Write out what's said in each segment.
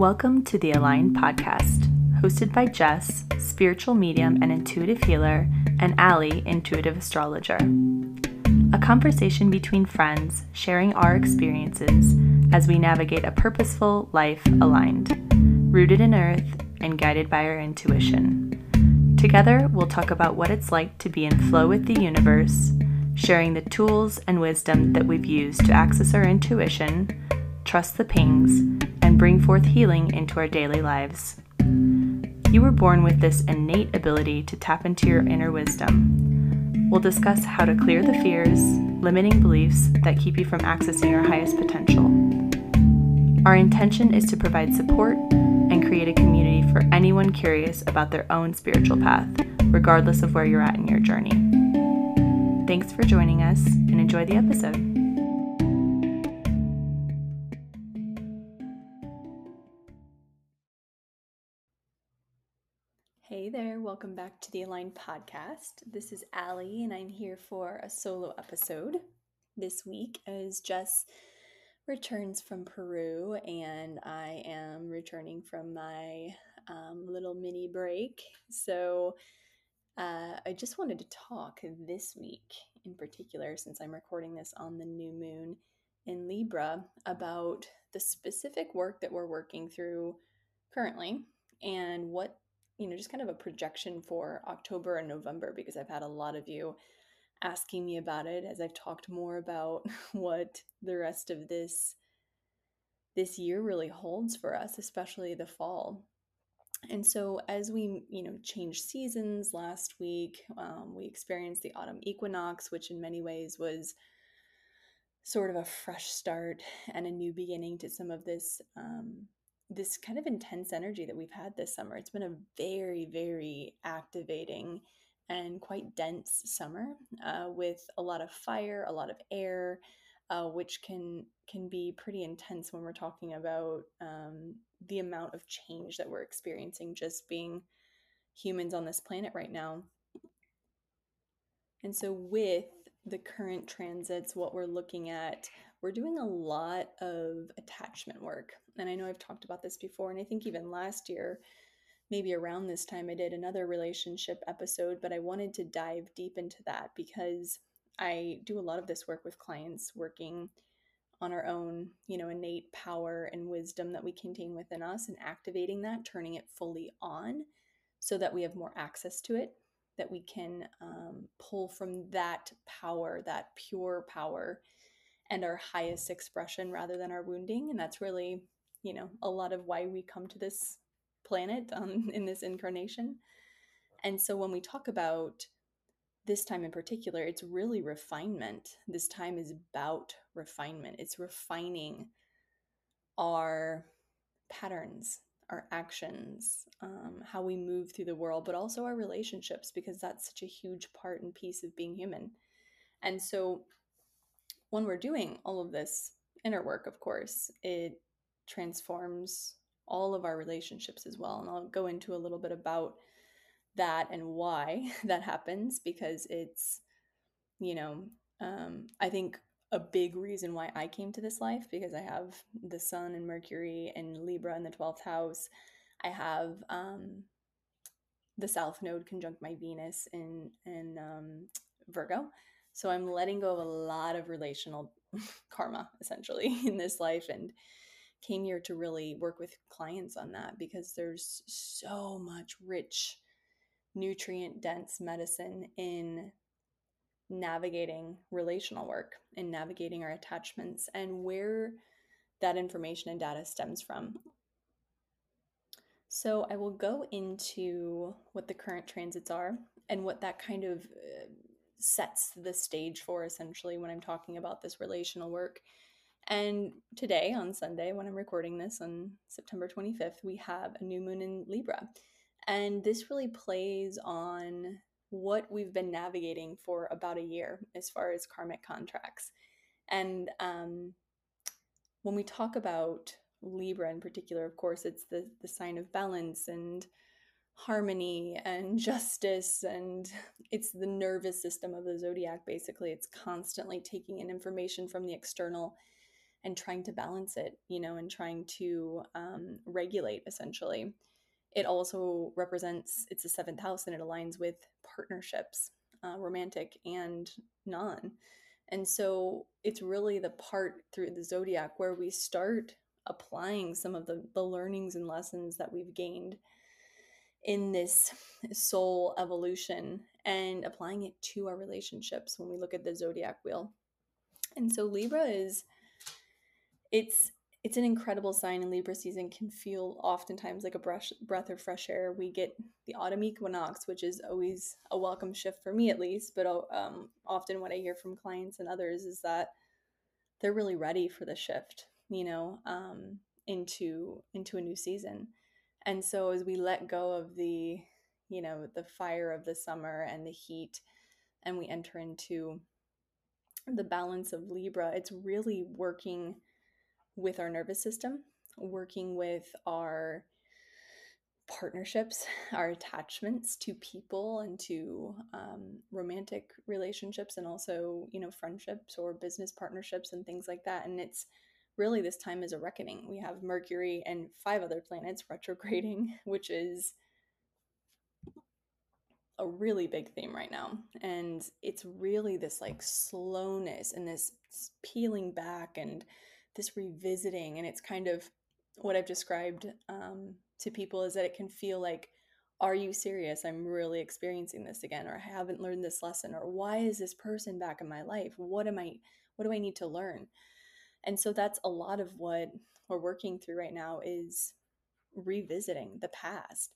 Welcome to the Aligned Podcast, hosted by Jess, spiritual medium and intuitive healer, and Ali, intuitive astrologer. A conversation between friends sharing our experiences as we navigate a purposeful life aligned, rooted in earth and guided by our intuition. Together, we'll talk about what it's like to be in flow with the universe, sharing the tools and wisdom that we've used to access our intuition, trust the pings, bring forth healing into our daily lives. You were born with this innate ability to tap into your inner wisdom. We'll discuss how to clear the fears, limiting beliefs that keep you from accessing your highest potential. Our intention is to provide support and create a community for anyone curious about their own spiritual path, regardless of where you're at in your journey. Thanks for joining us and enjoy the episode. Hey there, welcome back to the Aligned Podcast. This is Ali, and I'm here for a solo episode this week as Jess returns from Peru, and I am returning from my um, little mini break. So, uh, I just wanted to talk this week in particular, since I'm recording this on the new moon in Libra, about the specific work that we're working through currently and what you know, just kind of a projection for October and November because I've had a lot of you asking me about it as I've talked more about what the rest of this this year really holds for us, especially the fall. And so, as we, you know, change seasons last week, um, we experienced the autumn equinox, which in many ways was sort of a fresh start and a new beginning to some of this um, this kind of intense energy that we've had this summer. It's been a very, very activating and quite dense summer uh, with a lot of fire, a lot of air, uh, which can can be pretty intense when we're talking about um, the amount of change that we're experiencing just being humans on this planet right now. And so, with the current transits, what we're looking at, we're doing a lot of attachment work. And I know I've talked about this before, and I think even last year, maybe around this time, I did another relationship episode, but I wanted to dive deep into that because I do a lot of this work with clients working on our own, you know, innate power and wisdom that we contain within us and activating that, turning it fully on so that we have more access to it, that we can um, pull from that power, that pure power and our highest expression rather than our wounding. And that's really, you know, a lot of why we come to this planet um, in this incarnation. And so when we talk about this time in particular, it's really refinement. This time is about refinement, it's refining our patterns, our actions, um, how we move through the world, but also our relationships, because that's such a huge part and piece of being human. And so when we're doing all of this inner work, of course, it transforms all of our relationships as well. And I'll go into a little bit about that and why that happens because it's, you know, um, I think a big reason why I came to this life because I have the Sun and Mercury and Libra in the 12th house. I have um, the South Node conjunct my Venus in, in um, Virgo. So I'm letting go of a lot of relational karma essentially in this life and came here to really work with clients on that because there's so much rich nutrient dense medicine in navigating relational work and navigating our attachments and where that information and data stems from. So, I will go into what the current transits are and what that kind of uh, sets the stage for essentially when I'm talking about this relational work. And today, on Sunday, when I'm recording this on September 25th, we have a new moon in Libra. And this really plays on what we've been navigating for about a year as far as karmic contracts. And um, when we talk about Libra in particular, of course, it's the, the sign of balance and harmony and justice and it's the nervous system of the zodiac basically it's constantly taking in information from the external and trying to balance it, you know, and trying to um, regulate essentially. It also represents, it's the seventh house and it aligns with partnerships, uh, romantic and non. And so it's really the part through the zodiac where we start applying some of the, the learnings and lessons that we've gained in this soul evolution and applying it to our relationships when we look at the zodiac wheel. And so Libra is it's it's an incredible sign and Libra season can feel oftentimes like a brush, breath of fresh air. We get the autumn equinox, which is always a welcome shift for me at least, but um, often what I hear from clients and others is that they're really ready for the shift, you know, um, into into a new season. And so as we let go of the, you know, the fire of the summer and the heat and we enter into the balance of Libra, it's really working with our nervous system, working with our partnerships, our attachments to people and to um, romantic relationships, and also, you know, friendships or business partnerships and things like that. And it's really this time is a reckoning. We have Mercury and five other planets retrograding, which is a really big theme right now. And it's really this like slowness and this peeling back and this revisiting. And it's kind of what I've described um, to people is that it can feel like, are you serious? I'm really experiencing this again, or I haven't learned this lesson, or why is this person back in my life? What am I, what do I need to learn? And so that's a lot of what we're working through right now is revisiting the past.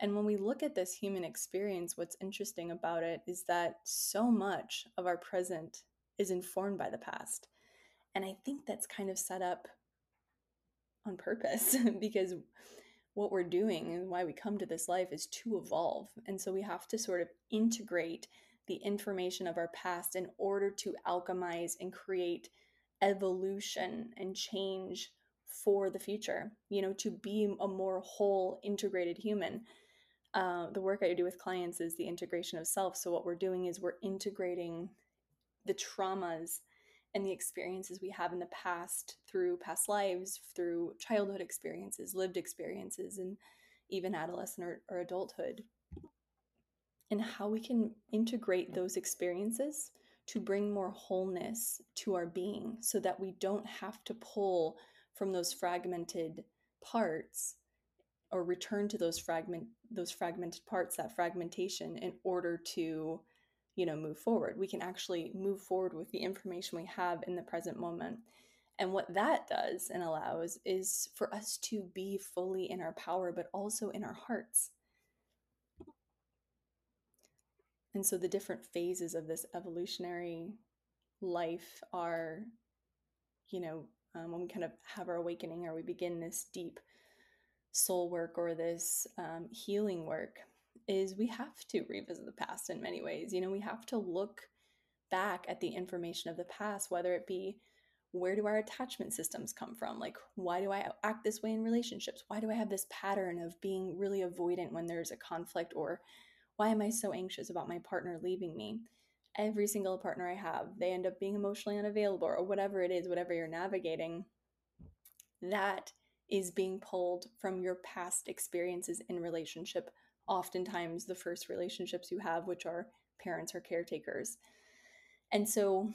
And when we look at this human experience, what's interesting about it is that so much of our present is informed by the past. And I think that's kind of set up on purpose because what we're doing and why we come to this life is to evolve. And so we have to sort of integrate the information of our past in order to alchemize and create evolution and change for the future, you know, to be a more whole, integrated human. Uh, the work I do with clients is the integration of self. So, what we're doing is we're integrating the traumas and the experiences we have in the past through past lives, through childhood experiences, lived experiences, and even adolescent or, or adulthood, and how we can integrate those experiences to bring more wholeness to our being so that we don't have to pull from those fragmented parts or return to those fragment those fragmented parts that fragmentation in order to you know move forward. We can actually move forward with the information we have in the present moment. And what that does and allows is for us to be fully in our power but also in our hearts and so the different phases of this evolutionary life are, you know, um, when we kind of have our awakening or we begin this deep soul work or this um, healing work, is we have to revisit the past in many ways. You know, we have to look back at the information of the past, whether it be where do our attachment systems come from? Like, why do I act this way in relationships? Why do I have this pattern of being really avoidant when there's a conflict or why am I so anxious about my partner leaving me? Every single partner I have, they end up being emotionally unavailable or whatever it is, whatever you're navigating. That is being pulled from your past experiences in relationship, oftentimes the first relationships you have, which are parents or caretakers. And so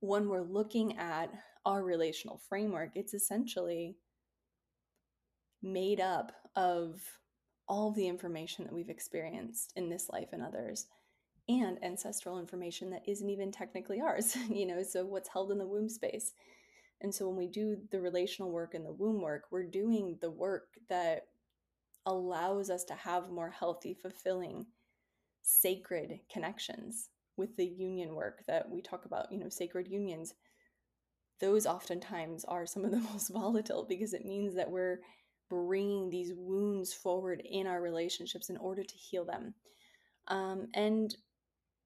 when we're looking at our relational framework, it's essentially made up of all of the information that we've experienced in this life and others and ancestral information that isn't even technically ours you know so what's held in the womb space. And so when we do the relational work and the womb work we're doing the work that allows us to have more healthy fulfilling sacred connections with the union work that we talk about you know sacred unions. Those oftentimes are some of the most volatile because it means that we're bringing these wounds forward in our relationships in order to heal them. Um, and,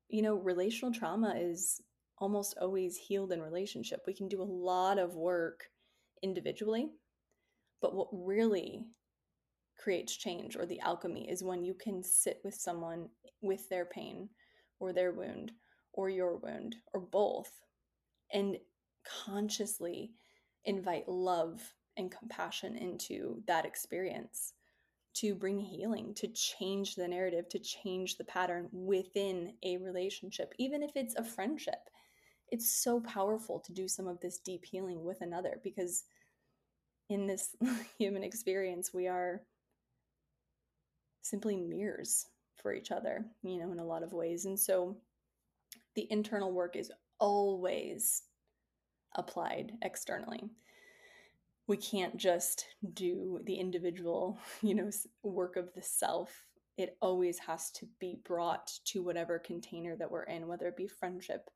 you know, relational trauma is almost always healed in relationship. We can do a lot of work individually, but what really creates change or the alchemy is when you can sit with someone with their pain or their wound or your wound or both and consciously invite love and compassion into that experience to bring healing, to change the narrative, to change the pattern within a relationship, even if it's a friendship. It's so powerful to do some of this deep healing with another because in this human experience, we are simply mirrors for each other, you know, in a lot of ways. And so the internal work is always applied externally we can't just do the individual, you know, work of the self. It always has to be brought to whatever container that we're in, whether it be friendship,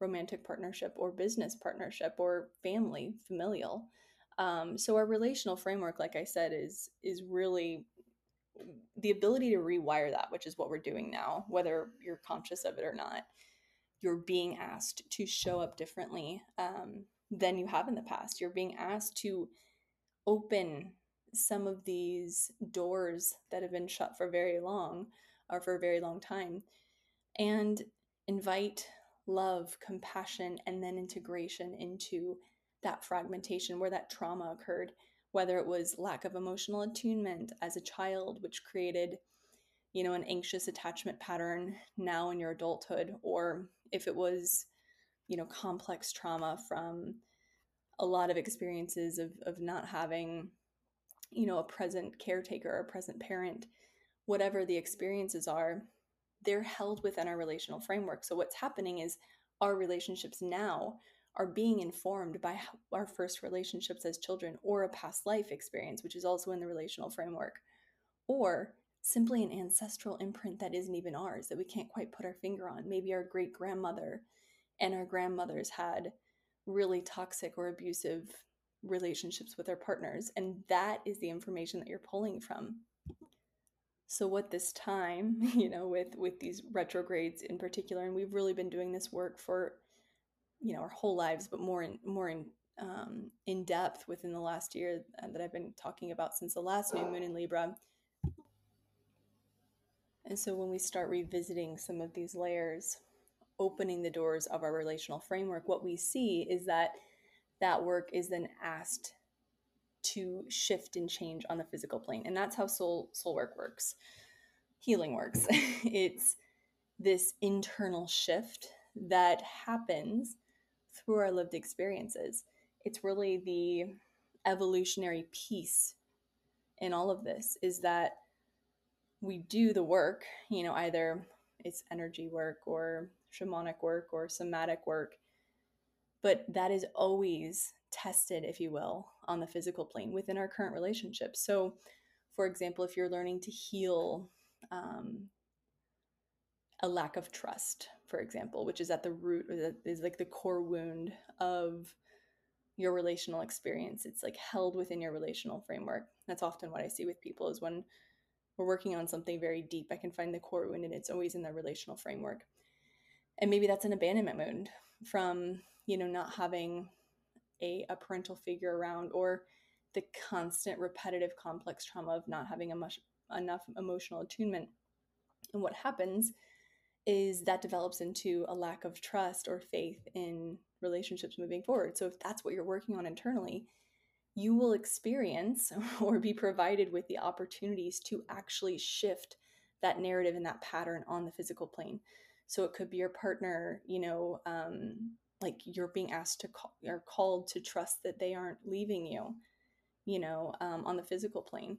romantic partnership, or business partnership, or family, familial. Um, so our relational framework, like I said, is is really the ability to rewire that, which is what we're doing now, whether you're conscious of it or not. You're being asked to show up differently. Um, than you have in the past. You're being asked to open some of these doors that have been shut for very long or for a very long time and invite love, compassion, and then integration into that fragmentation where that trauma occurred, whether it was lack of emotional attunement as a child, which created, you know, an anxious attachment pattern now in your adulthood, or if it was you know complex trauma from a lot of experiences of of not having you know a present caretaker or a present parent whatever the experiences are they're held within our relational framework. So what's happening is our relationships now are being informed by our first relationships as children or a past life experience which is also in the relational framework. Or simply an ancestral imprint that isn't even ours that we can't quite put our finger on maybe our great grandmother and our grandmothers had really toxic or abusive relationships with their partners. And that is the information that you're pulling from. So what this time, you know, with with these retrogrades in particular, and we've really been doing this work for, you know, our whole lives, but more in more in um, in depth within the last year uh, that I've been talking about since the last new moon in Libra. And so when we start revisiting some of these layers, opening the doors of our relational framework, what we see is that that work is then asked to shift and change on the physical plane. And that's how soul soul work works. Healing works. it's this internal shift that happens through our lived experiences. It's really the evolutionary piece in all of this is that we do the work, you know, either it's energy work or shamanic work or somatic work. But that is always tested, if you will, on the physical plane within our current relationship. So, for example, if you're learning to heal um, a lack of trust, for example, which is at the root, is like the core wound of your relational experience. It's like held within your relational framework. That's often what I see with people is when we're working on something very deep, I can find the core wound and it's always in the relational framework. And maybe that's an abandonment wound from you know not having a, a parental figure around or the constant repetitive complex trauma of not having much, enough emotional attunement. And what happens is that develops into a lack of trust or faith in relationships moving forward. So if that's what you're working on internally you will experience or be provided with the opportunities to actually shift that narrative and that pattern on the physical plane so it could be your partner, you know, um, like you're being asked to call, or called to trust that they aren't leaving you, you know, um, on the physical plane.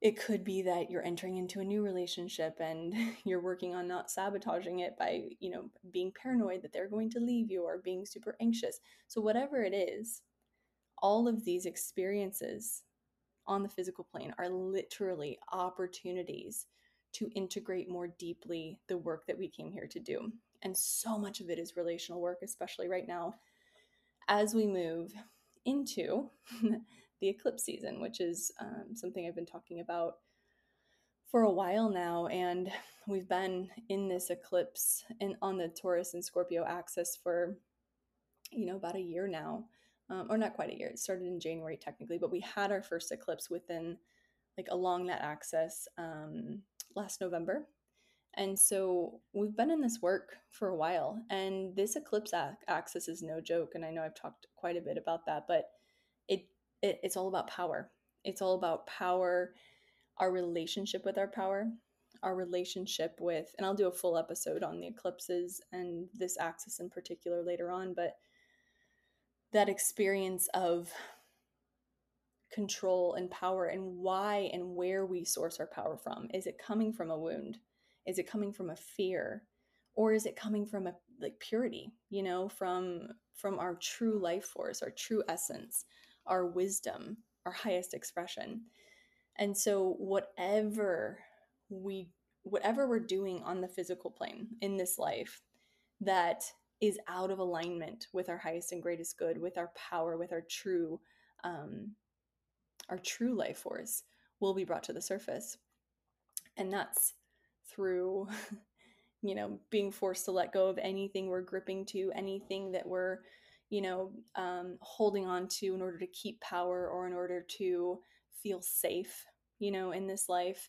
It could be that you're entering into a new relationship and you're working on not sabotaging it by, you know, being paranoid that they're going to leave you or being super anxious. So, whatever it is, all of these experiences on the physical plane are literally opportunities to integrate more deeply the work that we came here to do. And so much of it is relational work, especially right now, as we move into the eclipse season, which is um, something I've been talking about for a while now. And we've been in this eclipse and on the Taurus and Scorpio axis for, you know, about a year now. Um, or not quite a year. It started in January technically, but we had our first eclipse within like along that axis um, last November. And so we've been in this work for a while, and this eclipse axis is no joke. And I know I've talked quite a bit about that, but it, it it's all about power. It's all about power, our relationship with our power, our relationship with, and I'll do a full episode on the eclipses and this axis in particular later on, but that experience of control and power and why and where we source our power from. Is it coming from a wound? Is it coming from a fear? Or is it coming from a like purity, you know, from from our true life force, our true essence, our wisdom, our highest expression. And so whatever we whatever we're doing on the physical plane in this life that is out of alignment with our highest and greatest good, with our power, with our true um, our true life force will be brought to the surface. And that's through, you know, being forced to let go of anything we're gripping to, anything that we're, you know, um, holding on to in order to keep power or in order to feel safe, you know, in this life.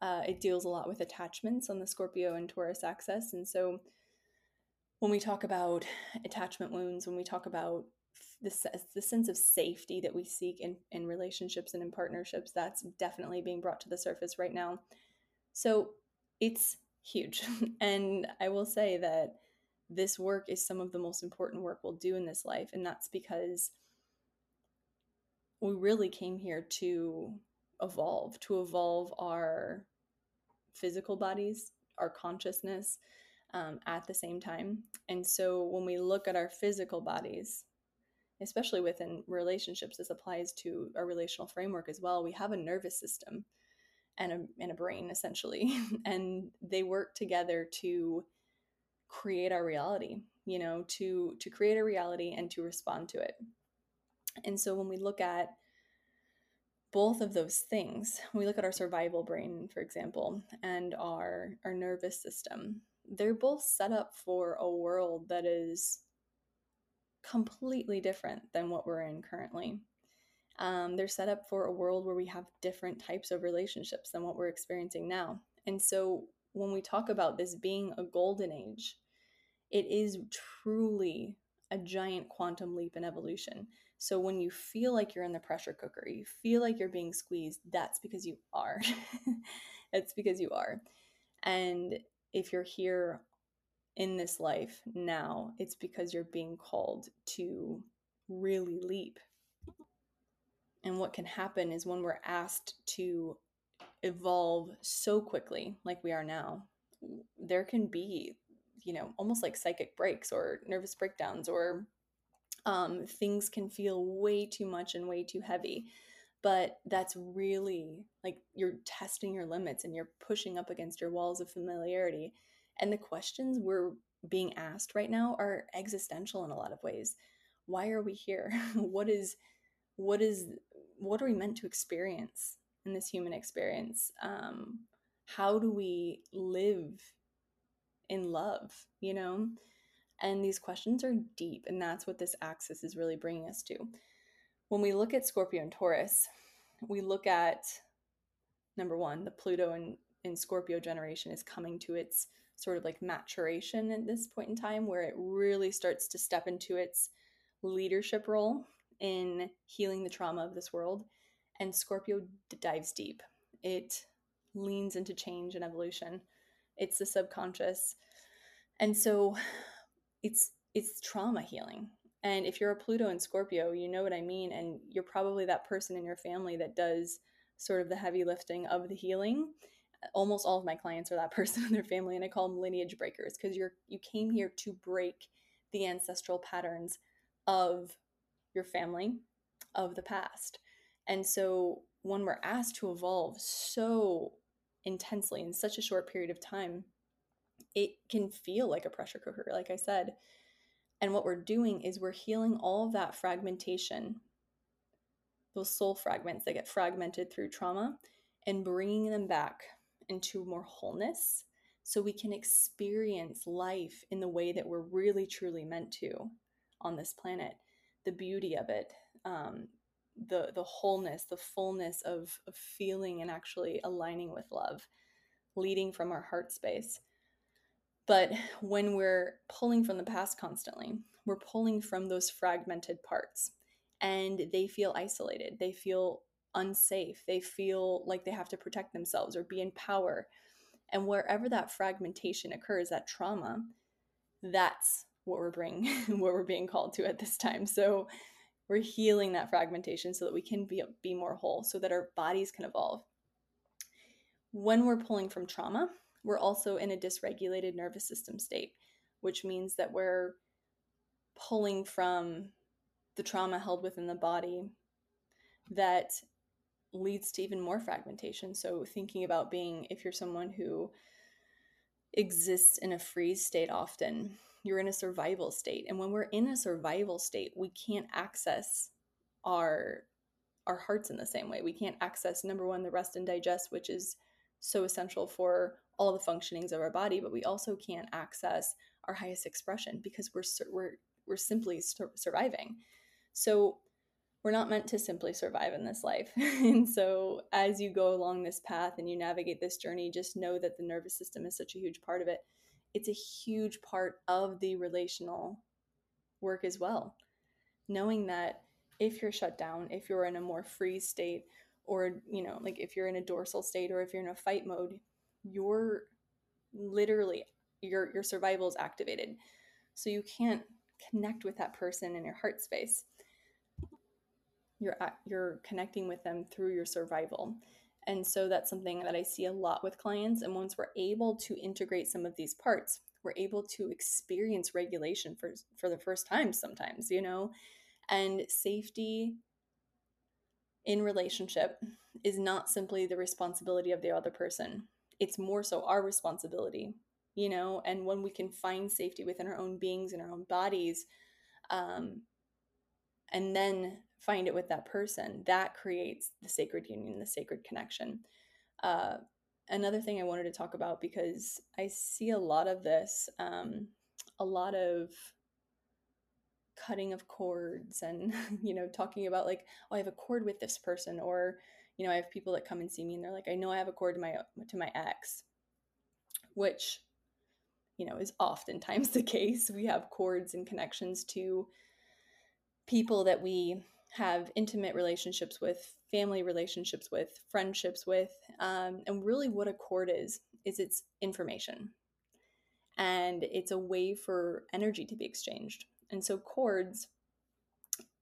Uh, it deals a lot with attachments on the Scorpio and Taurus axis. And so when we talk about attachment wounds, when we talk about the, the sense of safety that we seek in, in relationships and in partnerships, that's definitely being brought to the surface right now. So it's huge. and I will say that this work is some of the most important work we'll do in this life. And that's because we really came here to evolve, to evolve our physical bodies, our consciousness um, at the same time. And so when we look at our physical bodies, especially within relationships, this applies to our relational framework as well. We have a nervous system and a, and a brain essentially, and they work together to create our reality, you know, to to create a reality and to respond to it. And so when we look at both of those things, we look at our survival brain, for example, and our our nervous system, they're both set up for a world that is completely different than what we're in currently. Um, they're set up for a world where we have different types of relationships than what we're experiencing now. And so when we talk about this being a golden age, it is truly a giant quantum leap in evolution. So when you feel like you're in the pressure cooker, you feel like you're being squeezed, that's because you are. that's because you are. And if you're here in this life now, it's because you're being called to really leap. And what can happen is when we're asked to evolve so quickly, like we are now, there can be, you know, almost like psychic breaks or nervous breakdowns, or um, things can feel way too much and way too heavy. But that's really like you're testing your limits and you're pushing up against your walls of familiarity and the questions we're being asked right now are existential in a lot of ways. Why are we here? what is what is what are we meant to experience in this human experience? Um, how do we live in love? You know, and these questions are deep, and that's what this axis is really bringing us to. When we look at Scorpio and Taurus, we look at number one, the Pluto in Scorpio generation is coming to its sort of like maturation at this point in time where it really starts to step into its leadership role in healing the trauma of this world. And Scorpio dives deep. It leans into change and evolution. It's the subconscious. And so it's it's trauma healing. And if you're a Pluto and Scorpio, you know what I mean and you're probably that person in your family that does sort of the heavy lifting of the healing. Almost all of my clients are that person in their family and i call them lineage breakers because you're you came here to break the ancestral patterns of your family of the past. And so when we're asked to evolve so intensely in such a short period of time it can feel like a pressure cooker like i said and what we're doing is we're healing all of that fragmentation those soul fragments that get fragmented through trauma and bringing them back into more wholeness so we can experience life in the way that we're really truly meant to on this planet. The beauty of it um, the the wholeness the fullness of, of feeling and actually aligning with love leading from our heart space But when we're pulling from the past constantly, we're pulling from those fragmented parts and they feel isolated. They feel unsafe. They feel like they have to protect themselves or be in power. And wherever that fragmentation occurs, that trauma, that's what we're bringing, what we're being called to at this time. So we're healing that fragmentation so that we can be, be more whole, so that our bodies can evolve. When we're pulling from trauma, we're also in a dysregulated nervous system state, which means that we're pulling from the trauma held within the body that leads to even more fragmentation. So, thinking about being, if you're someone who exists in a freeze state often, you're in a survival state. And when we're in a survival state, we can't access our our hearts in the same way. We can't access number one the rest and digest, which is so essential for all the functionings of our body, but we also can't access our highest expression because we're we're we're simply surviving. So we're not meant to simply survive in this life. and so as you go along this path and you navigate this journey, just know that the nervous system is such a huge part of it. It's a huge part of the relational work as well. Knowing that if you're shut down, if you're in a more free state, or you know, like if you're in a dorsal state or if you're in a fight mode, you're literally your your survival is activated. So you can't connect with that person in your heart space. You're you're connecting with them through your survival. And so that's something that i see a lot with clients. And once we're able to integrate some of these parts we're able to experience regulation for for the first time sometimes you know? And safety in relationship is not simply the responsibility of the other person it's more so our responsibility you know and when we can find safety within our own beings and our own bodies um, and then find it with that person, that creates the sacred union, the sacred connection. Uh, another thing I wanted to talk about because I see a lot of this, um, a lot of cutting of cords and you know talking about like oh i have a cord with this person or you know i have people that come and see me and they're like i know i have a cord to my to my ex which you know is oftentimes the case we have cords and connections to people that we have intimate relationships with, family relationships with, friendships with. Um, and really, what a cord is, is it's information. And it's a way for energy to be exchanged. And so, cords,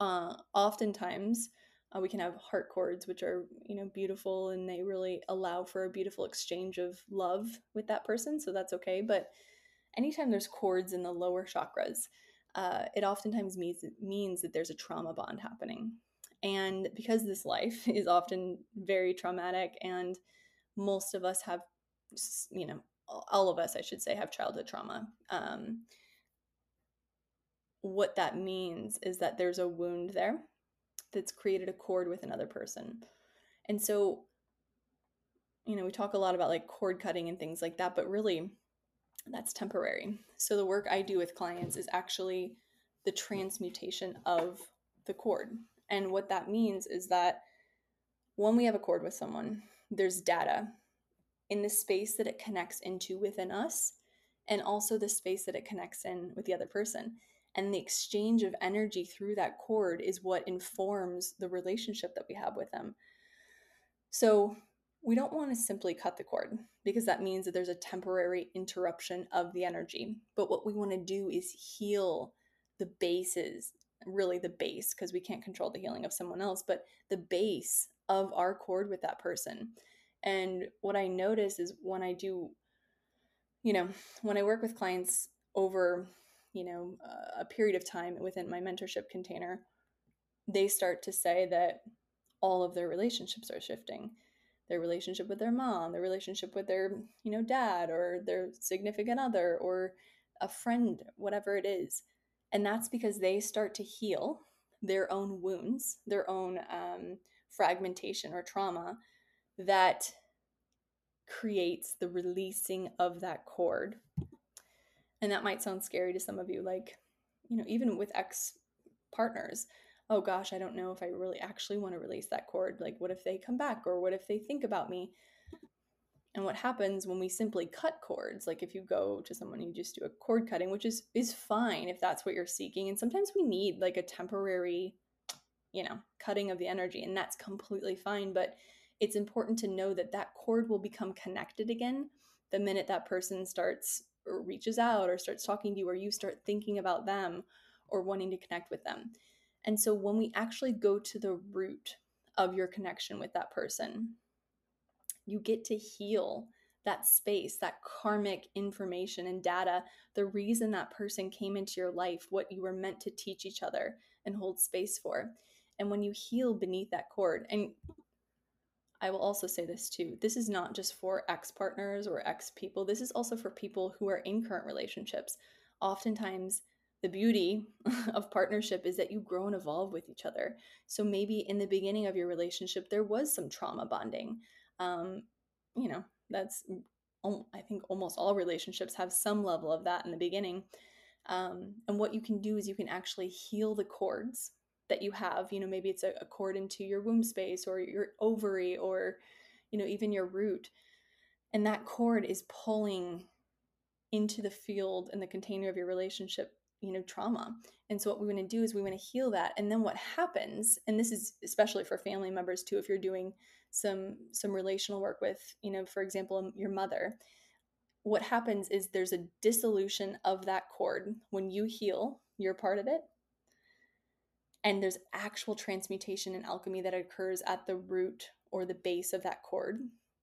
uh, oftentimes, uh, we can have heart cords, which are you know beautiful, and they really allow for a beautiful exchange of love with that person. So that's okay. But anytime there's cords in the lower chakras, uh, it oftentimes means means that there's a trauma bond happening. And because this life is often very traumatic, and most of us have, you know, all of us, I should say, have childhood trauma. Um, what that means is that there's a wound there that's created a cord with another person. And so, you know, we talk a lot about like cord cutting and things like that, but really, that's temporary. So the work I do with clients is actually the transmutation of the cord. And what that means is that when we have a cord with someone, there's data in the space that it connects into within us and also the space that it connects in with the other person. And the exchange of energy through that cord is what informs the relationship that we have with them. So we don't want to simply cut the cord because that means that there's a temporary interruption of the energy. But what we want to do is heal the bases, really the base, because we can't control the healing of someone else, but the base of our cord with that person. And what I notice is when I do, you know, when I work with clients over, you know, a period of time within my mentorship container, they start to say that all of their relationships are shifting their relationship with their mom, their relationship with their, you know, dad or their significant other or a friend, whatever it is. And that's because they start to heal their own wounds, their own um, fragmentation or trauma that creates the releasing of that cord. And that might sound scary to some of you, like, you know, even with ex partners, oh gosh, I don't know if I really actually want to release that cord. Like, what if they come back or what if they think about me? And what happens when we simply cut cords, like if you go to someone you just do a cord cutting, which is is fine if that's what you're seeking. And sometimes we need like a temporary, you know, cutting of the energy, and that's completely fine. But it's important to know that that cord will become connected again the minute that person starts reaches out or starts talking to you or you start thinking about them or wanting to connect with them. And so when we actually go to the root of your connection with that person, you get to heal that space, that karmic information and data, the reason that person came into your life, what you were meant to teach each other and hold space for. And when you heal beneath that cord, and I will also say this too this is not just for ex partners or ex people, this is also for people who are in current relationships. Oftentimes, the beauty of partnership is that you grow and evolve with each other. So maybe in the beginning of your relationship, there was some trauma bonding. Um, you know, that's, I think almost all relationships have some level of that in the beginning. Um, and what you can do is you can actually heal the cords that you have. You know, maybe it's a, a cord into your womb space or your ovary or, you know, even your root. And that cord is pulling into the field and the container of your relationship you know trauma and so what we want to do is we want to heal that and then what happens and this is especially for family members too if you're doing some some relational work with you know for example um, your mother what happens is there's a dissolution of that cord when you heal you're part of it and there's actual transmutation and alchemy that occurs at the root or the base of that cord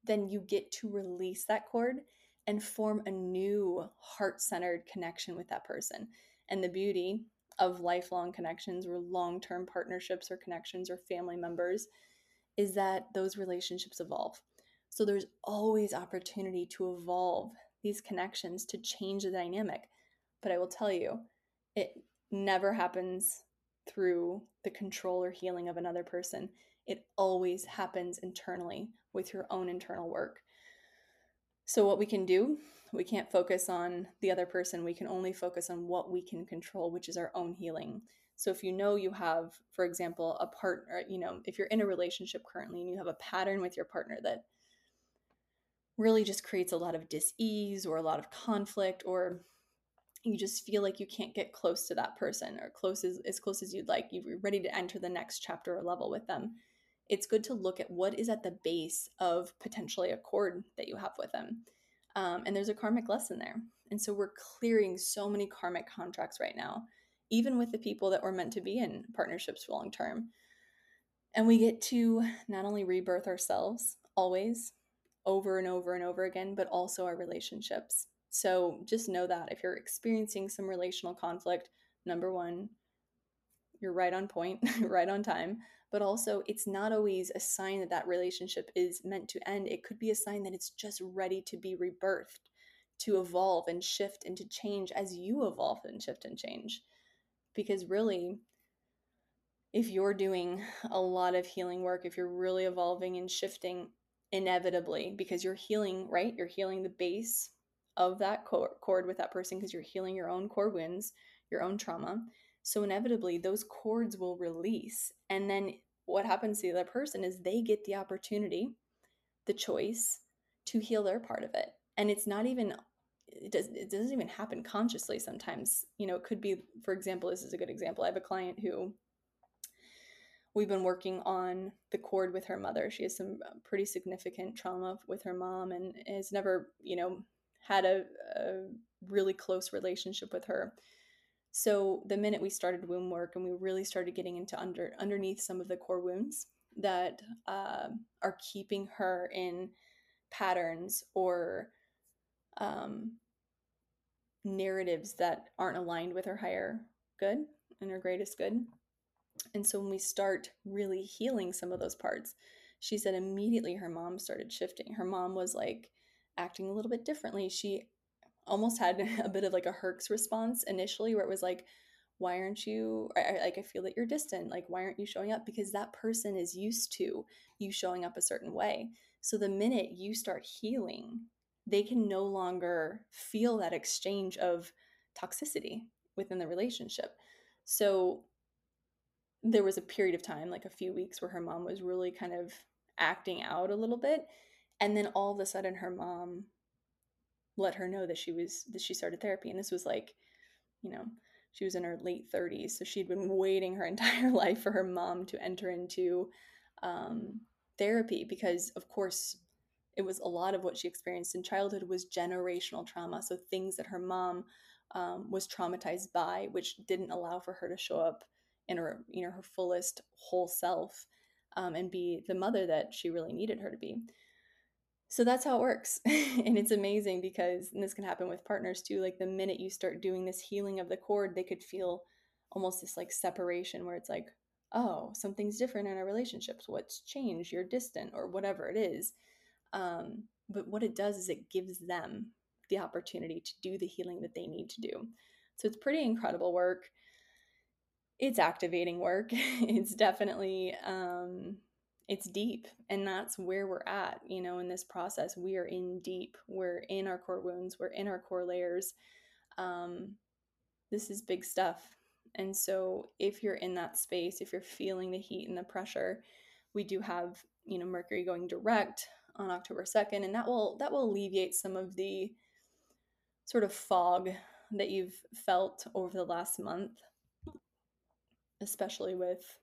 then you get to release that cord and form a new heart-centered connection with that person and the beauty of lifelong connections or long term partnerships or connections or family members is that those relationships evolve. So there's always opportunity to evolve these connections to change the dynamic. But I will tell you, it never happens through the control or healing of another person. It always happens internally with your own internal work. So, what we can do we can't focus on the other person. We can only focus on what we can control, which is our own healing. So if you know you have, for example, a partner, you know, if you're in a relationship currently and you have a pattern with your partner that really just creates a lot of dis-ease or a lot of conflict or you just feel like you can't get close to that person or close as, as close as you'd like you're ready to enter the next chapter or level with them it's good to look at what is at the base of potentially a cord that you have with them um, and there's a karmic lesson there. And so we're clearing so many karmic contracts right now, even with the people that we're meant to be in partnerships long term. And we get to not only rebirth ourselves always over and over and over again, but also our relationships. So just know that if you're experiencing some relational conflict, number one, you're right on point, right on time but also it's not always a sign that that relationship is meant to end. It could be a sign that it's just ready to be rebirthed, to evolve and shift and to change as you evolve and shift and change. Because really, if you're doing a lot of healing work, if you're really evolving and shifting inevitably, because you're healing, right? You're healing the base of that cord with that person because you're healing your own core wounds, your own trauma. So inevitably, those cords will release. And then what happens to the other person is they get the opportunity, the choice to heal their part of it. And it's not even it, does, it doesn't even happen consciously sometimes. You know, it could be, for example, this is a good example. I have a client who we've been working on the cord with her mother. She has some uh, pretty significant trauma with her mom and has never, you know, had a, a really close relationship with her. So the minute we started womb work and we really started getting into under underneath some of the core wounds that uh, are keeping her in patterns or um, narratives that aren't aligned with her higher good and her greatest good. And so when we start really healing some of those parts, she said immediately her mom started shifting. Her mom was like acting a little bit differently. She almost had a bit of like a Herx response initially where it was like, why aren't you I, like i feel that you're distant. Like why aren't you showing up? Because that person is used to you showing up a certain way. So the minute you start healing they can no longer feel that exchange of toxicity within the relationship. So there was a period of time like a few weeks where her mom was really kind of acting out a little bit And then all of a sudden her mom let her know that she was that she started therapy. And this was like, you know, she was in her late 30s, so she'd been waiting her entire life for her mom to enter into um, therapy because of course it was a lot of what she experienced in childhood was generational trauma. So things that her mom um, was traumatized by which didn't allow for her to show up in her you know her fullest whole self um, and be the mother that she really needed her to be so that's how it works and it's amazing because this can happen with partners too like the minute you start doing this healing of the cord they could feel almost this like separation where it's like oh something's different in our relationships what's changed you're distant or whatever it is um, but what it does is it gives them the opportunity to do the healing that they need to do. So it's pretty incredible work. It's activating work. it's definitely um, it's deep, and that's where we're at. You know, in this process, we are in deep. We're in our core wounds. We're in our core layers. Um, this is big stuff. And so, if you're in that space, if you're feeling the heat and the pressure, we do have, you know, Mercury going direct on October 2nd and that will that will alleviate some of the sort of fog that you've felt over the last month especially with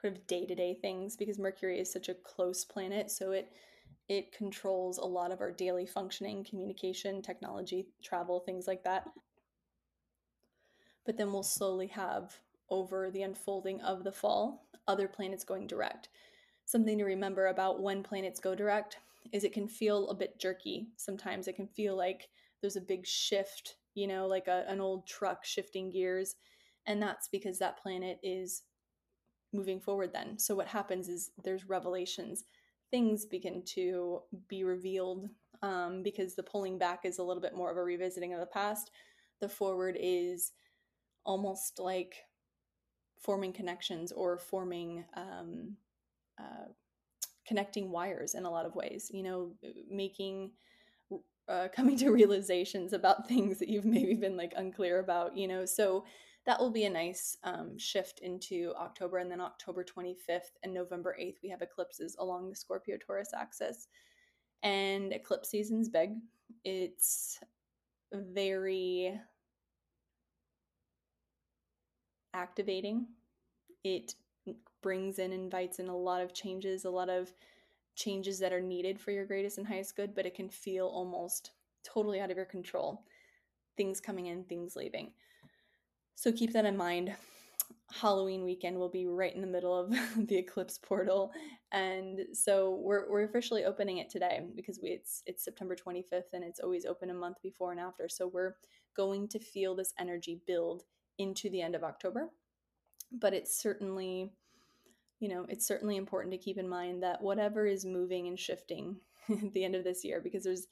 kind of day-to-day things because Mercury is such a close planet so it it controls a lot of our daily functioning, communication, technology, travel, things like that. But then we'll slowly have over the unfolding of the fall other planets going direct something to remember about when planets go direct is it can feel a bit jerky. Sometimes it can feel like there's a big shift, you know, like a, an old truck shifting gears. And that's because that planet is moving forward then. So what happens is there's revelations. Things begin to be revealed um, because the pulling back is a little bit more of a revisiting of the past. The forward is almost like forming connections or forming um, uh, connecting wires in a lot of ways you know making uh, coming to realizations about things that you've maybe been like unclear about you know so that will be a nice um, shift into october and then october 25th and november 8th we have eclipses along the scorpio taurus axis and eclipse season's big it's very activating it brings in, invites in a lot of changes, a lot of changes that are needed for your greatest and highest good, but it can feel almost totally out of your control. Things coming in, things leaving. So keep that in mind. Halloween weekend will be right in the middle of the eclipse portal, and so we're we're officially opening it today because we it's it's September 25th and it's always open a month before and after. So we're going to feel this energy build into the end of October, but it's certainly you know, it's certainly important to keep in mind that whatever is moving and shifting at the end of this year, because there's,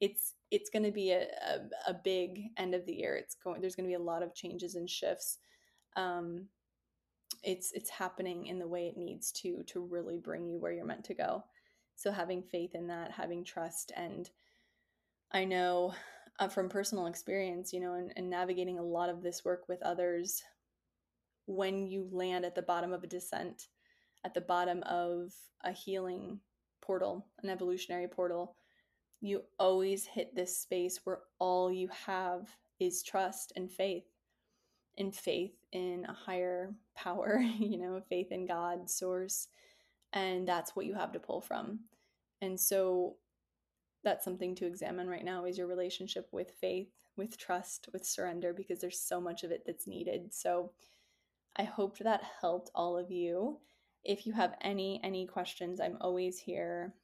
it's it's going to be a, a, a, big end of the year. It's going there's going to be a lot of changes and shifts. Um, it's it's happening in the way it needs to to really bring you where you're meant to go. So having faith in that, having trust, and I know uh, from personal experience, you know, and, and navigating a lot of this work with others, when you land at the bottom of a descent at the bottom of a healing portal, an evolutionary portal, you always hit this space where all you have is trust and faith and faith in a higher power, you know, faith in God, source. And that's what you have to pull from. And so that's something to examine right now is your relationship with faith, with trust, with surrender, because there's so much of it that's needed. So I hope that helped all of you if you have any any questions i'm always here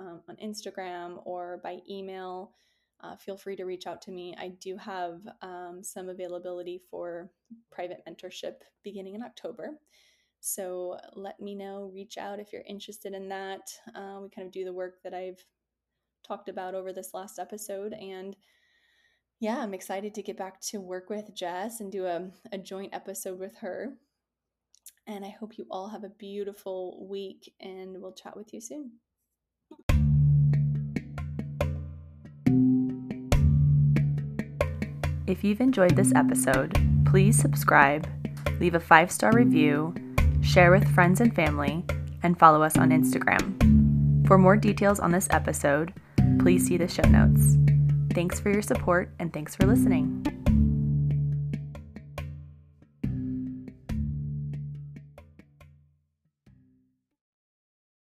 um, on instagram or by email uh, feel free to reach out to me. I do have um, some availability for private mentorship beginning in october. So let me know reach out if you're interested in that. Uh, we kind of do the work that i've talked about over this last episode. And yeah i'm excited to get back to work with jess and do a, a joint episode with her. And I hope you all have a beautiful week, and we'll chat with you soon. If you've enjoyed this episode, please subscribe, leave a five star review, share with friends and family, and follow us on Instagram. For more details on this episode, please see the show notes. Thanks for your support and thanks for listening.